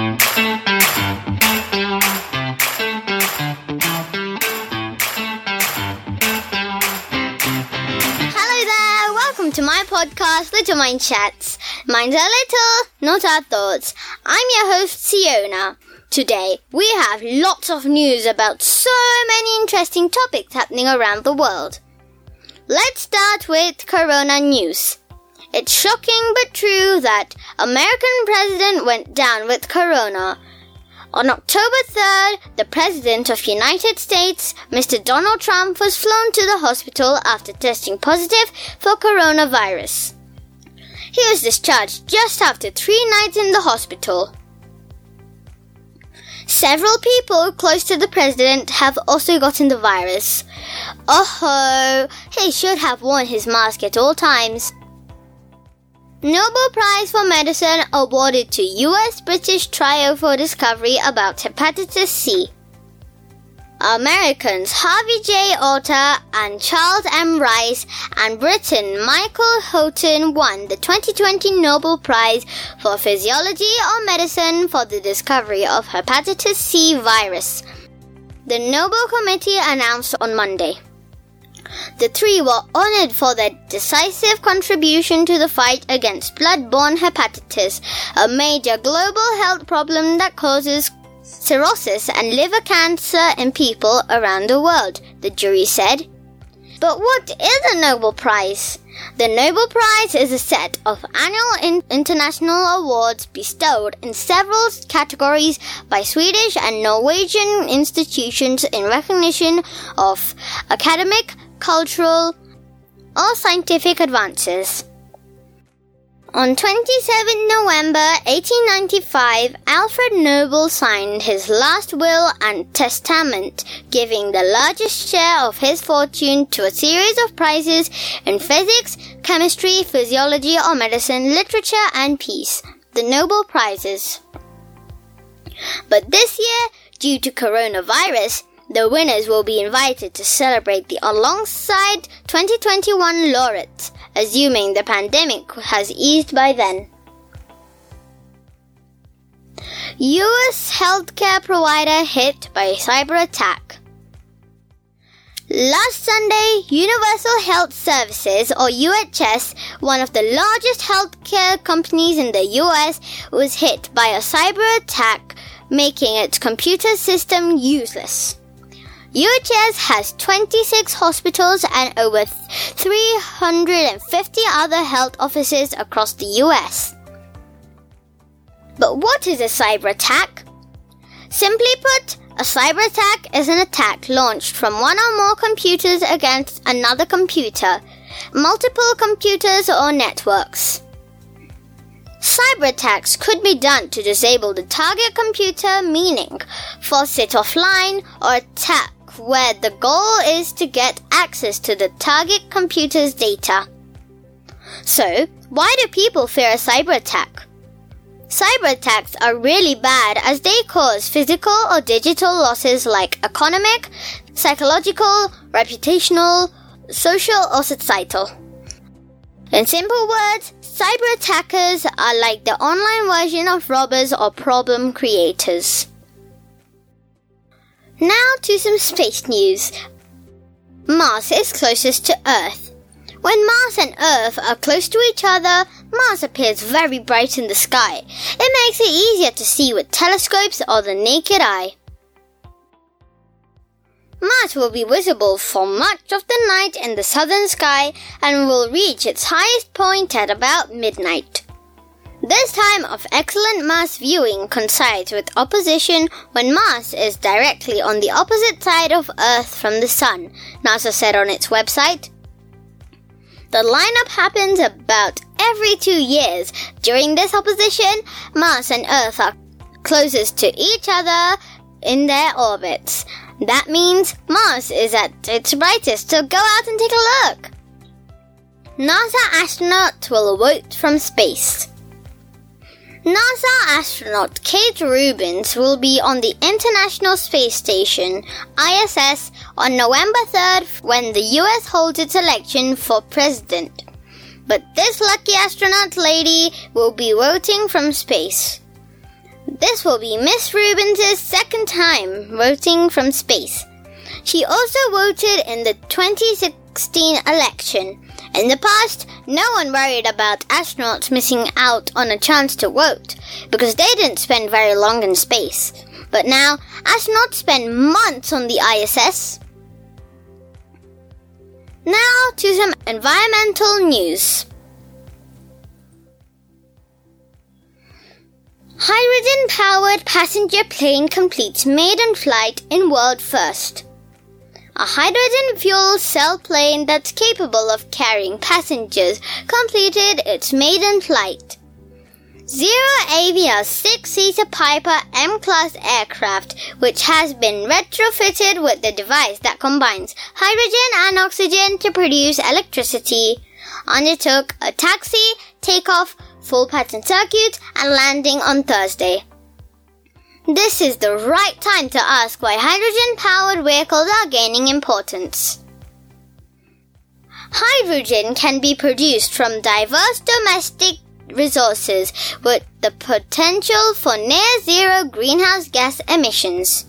Hello there, welcome to my podcast, Little Mind Chats. Minds are little, not our thoughts. I'm your host, Siyona. Today, we have lots of news about so many interesting topics happening around the world. Let's start with Corona news. It's shocking but true that American president went down with Corona. On October 3rd, the President of United States, Mr. Donald Trump, was flown to the hospital after testing positive for coronavirus. He was discharged just after three nights in the hospital. Several people close to the president have also gotten the virus. Oh, he should have worn his mask at all times. Nobel Prize for Medicine awarded to US British trio for discovery about hepatitis C. Americans Harvey J. Alter and Charles M. Rice and Britain Michael Houghton won the 2020 Nobel Prize for Physiology or Medicine for the discovery of hepatitis C virus. The Nobel Committee announced on Monday. The three were honored for their decisive contribution to the fight against blood-borne hepatitis, a major global health problem that causes cirrhosis and liver cancer in people around the world, the jury said. But what is a Nobel Prize? The Nobel Prize is a set of annual in- international awards bestowed in several categories by Swedish and Norwegian institutions in recognition of academic, cultural, or scientific advances. On 27 November 1895, Alfred Nobel signed his last will and testament, giving the largest share of his fortune to a series of prizes in physics, chemistry, physiology or medicine, literature and peace, the Nobel Prizes. But this year, due to coronavirus, the winners will be invited to celebrate the alongside 2021 laureates, assuming the pandemic has eased by then. US healthcare provider hit by cyber attack. Last Sunday, Universal Health Services, or UHS, one of the largest healthcare companies in the US, was hit by a cyber attack, making its computer system useless. UHS has 26 hospitals and over 350 other health offices across the US. But what is a cyber attack? Simply put, a cyber attack is an attack launched from one or more computers against another computer, multiple computers or networks. Cyber attacks could be done to disable the target computer, meaning force it offline or attack where the goal is to get access to the target computer's data. So, why do people fear a cyber attack? Cyber attacks are really bad as they cause physical or digital losses like economic, psychological, reputational, social, or societal. In simple words, cyber attackers are like the online version of robbers or problem creators. Now to some space news. Mars is closest to Earth. When Mars and Earth are close to each other, Mars appears very bright in the sky. It makes it easier to see with telescopes or the naked eye. Mars will be visible for much of the night in the southern sky and will reach its highest point at about midnight. This time of excellent Mars viewing coincides with opposition when Mars is directly on the opposite side of Earth from the Sun, NASA said on its website. The lineup happens about every two years. During this opposition, Mars and Earth are closest to each other in their orbits. That means Mars is at its brightest, so go out and take a look. NASA astronaut will vote from space. NASA astronaut Kate Rubins will be on the International Space Station, ISS, on November 3rd when the US holds its election for president. But this lucky astronaut lady will be voting from space. This will be Miss Rubins' second time voting from space. She also voted in the 2016 election. In the past, no one worried about astronauts missing out on a chance to vote because they didn't spend very long in space. But now, astronauts spend months on the ISS. Now to some environmental news. Hydrogen powered passenger plane completes maiden flight in world first. A hydrogen fuel cell plane that's capable of carrying passengers completed its maiden flight. Zero Avia's six-seater Piper M-class aircraft, which has been retrofitted with the device that combines hydrogen and oxygen to produce electricity, undertook a taxi, takeoff, full pattern circuit, and landing on Thursday. This is the right time to ask why hydrogen powered vehicles are gaining importance. Hydrogen can be produced from diverse domestic resources with the potential for near zero greenhouse gas emissions.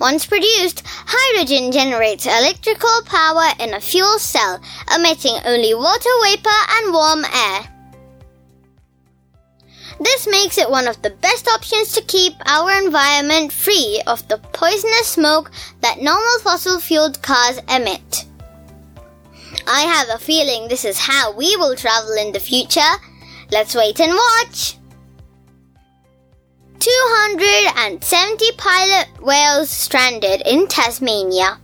Once produced, hydrogen generates electrical power in a fuel cell, emitting only water vapor and warm air. This makes it one of the best options to keep our environment free of the poisonous smoke that normal fossil fueled cars emit. I have a feeling this is how we will travel in the future. Let's wait and watch. 270 pilot whales stranded in Tasmania.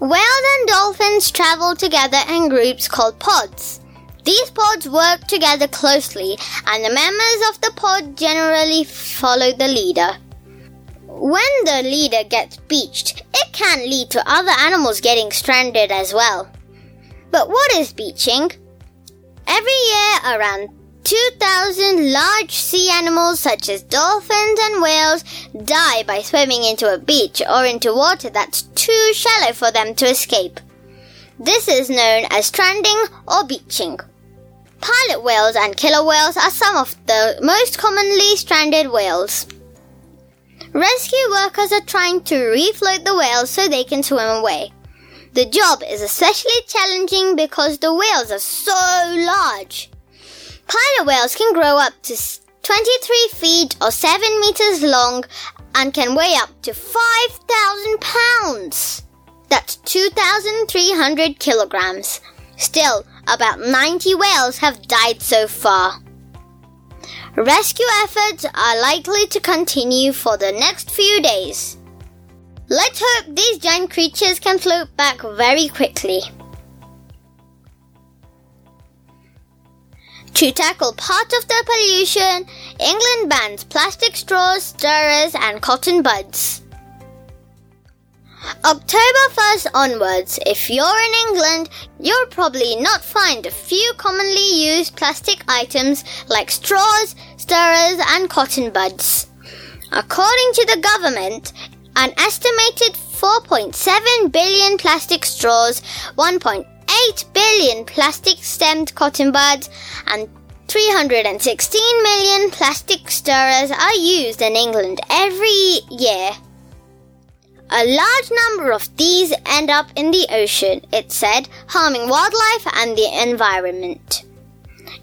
Whales and dolphins travel together in groups called pods. These pods work together closely, and the members of the pod generally follow the leader. When the leader gets beached, it can lead to other animals getting stranded as well. But what is beaching? Every year, around 2,000 large sea animals such as dolphins and whales die by swimming into a beach or into water that's too shallow for them to escape. This is known as stranding or beaching. Pilot whales and killer whales are some of the most commonly stranded whales. Rescue workers are trying to refloat the whales so they can swim away. The job is especially challenging because the whales are so large. Pilot whales can grow up to 23 feet or 7 meters long and can weigh up to 5,000 pounds. That's 2,300 kilograms. Still, about 90 whales have died so far. Rescue efforts are likely to continue for the next few days. Let's hope these giant creatures can float back very quickly. To tackle part of the pollution, England bans plastic straws, stirrers, and cotton buds. October 1st onwards, if you're in England, you'll probably not find a few commonly used plastic items like straws, stirrers, and cotton buds. According to the government, an estimated 4.7 billion plastic straws, 1.8 billion plastic stemmed cotton buds, and 316 million plastic stirrers are used in England every year. A large number of these end up in the ocean, it said, harming wildlife and the environment.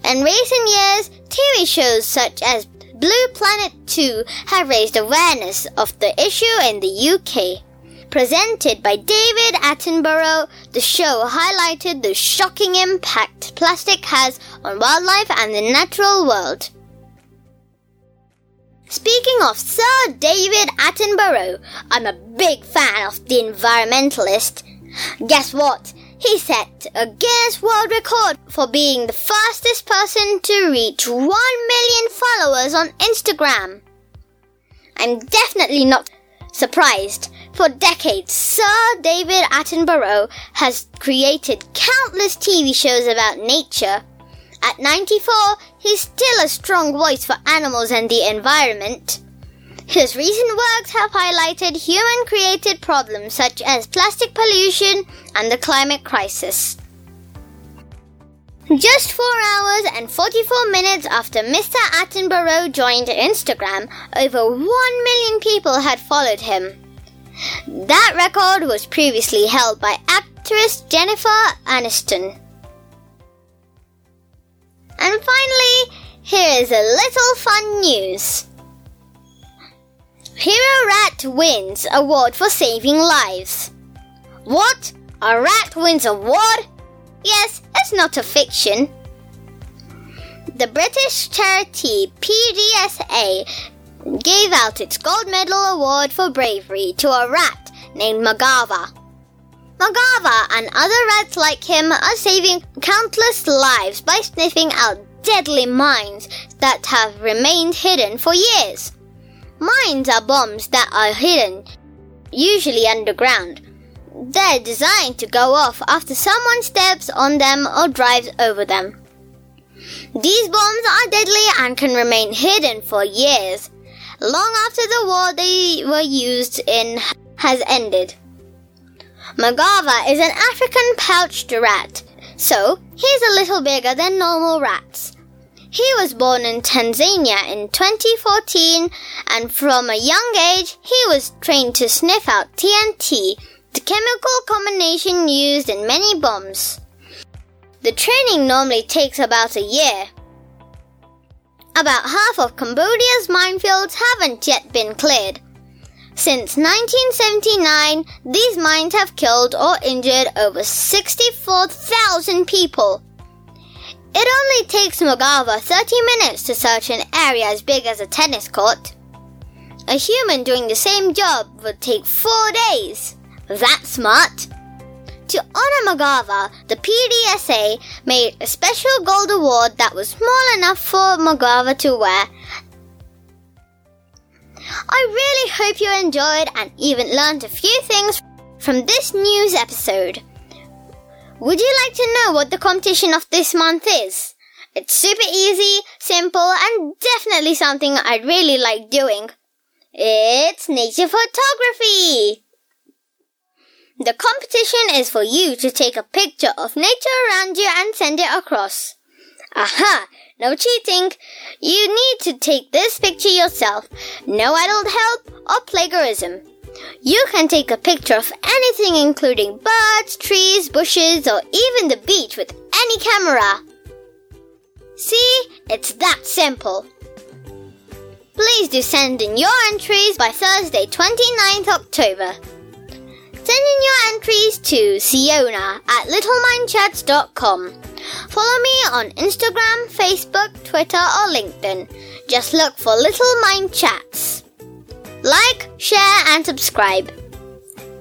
In recent years, TV shows such as Blue Planet 2 have raised awareness of the issue in the UK. Presented by David Attenborough, the show highlighted the shocking impact plastic has on wildlife and the natural world. Speaking of Sir David Attenborough, I'm a big fan of the environmentalist. Guess what? He set a Guinness World Record for being the fastest person to reach 1 million followers on Instagram. I'm definitely not surprised. For decades, Sir David Attenborough has created countless TV shows about nature at 94, he's still a strong voice for animals and the environment. His recent works have highlighted human created problems such as plastic pollution and the climate crisis. Just 4 hours and 44 minutes after Mr. Attenborough joined Instagram, over 1 million people had followed him. That record was previously held by actress Jennifer Aniston. And finally, here is a little fun news. Hero Rat wins award for saving lives. What? A rat wins award? Yes, it's not a fiction. The British charity PDSA gave out its Gold Medal Award for bravery to a rat named Magava. Magava and other rats like him are saving countless lives by sniffing out deadly mines that have remained hidden for years. Mines are bombs that are hidden, usually underground. They're designed to go off after someone steps on them or drives over them. These bombs are deadly and can remain hidden for years, long after the war they were used in has ended. Magava is an African pouched rat, so he's a little bigger than normal rats. He was born in Tanzania in 2014 and from a young age he was trained to sniff out TNT, the chemical combination used in many bombs. The training normally takes about a year. About half of Cambodia's minefields haven't yet been cleared. Since 1979, these mines have killed or injured over 64,000 people. It only takes Magava 30 minutes to search an area as big as a tennis court. A human doing the same job would take four days. That's smart. To honor Magava, the PDSA made a special gold award that was small enough for Magava to wear. I really hope you enjoyed and even learned a few things from this news episode. Would you like to know what the competition of this month is? It's super easy, simple, and definitely something I'd really like doing. It's nature photography! The competition is for you to take a picture of nature around you and send it across. Aha! No cheating! You need to take this picture yourself. No adult help or plagiarism. You can take a picture of anything including birds, trees, bushes, or even the beach with any camera. See, it's that simple. Please do send in your entries by Thursday, 29th October. Send in your entries to Siyona at littlemindchats.com. Follow me on Instagram, Facebook, Twitter, or LinkedIn. Just look for Little Mind Chats. Like, share, and subscribe.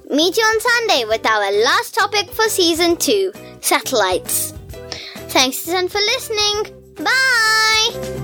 Meet you on Sunday with our last topic for season 2 satellites. Thanks again for listening. Bye!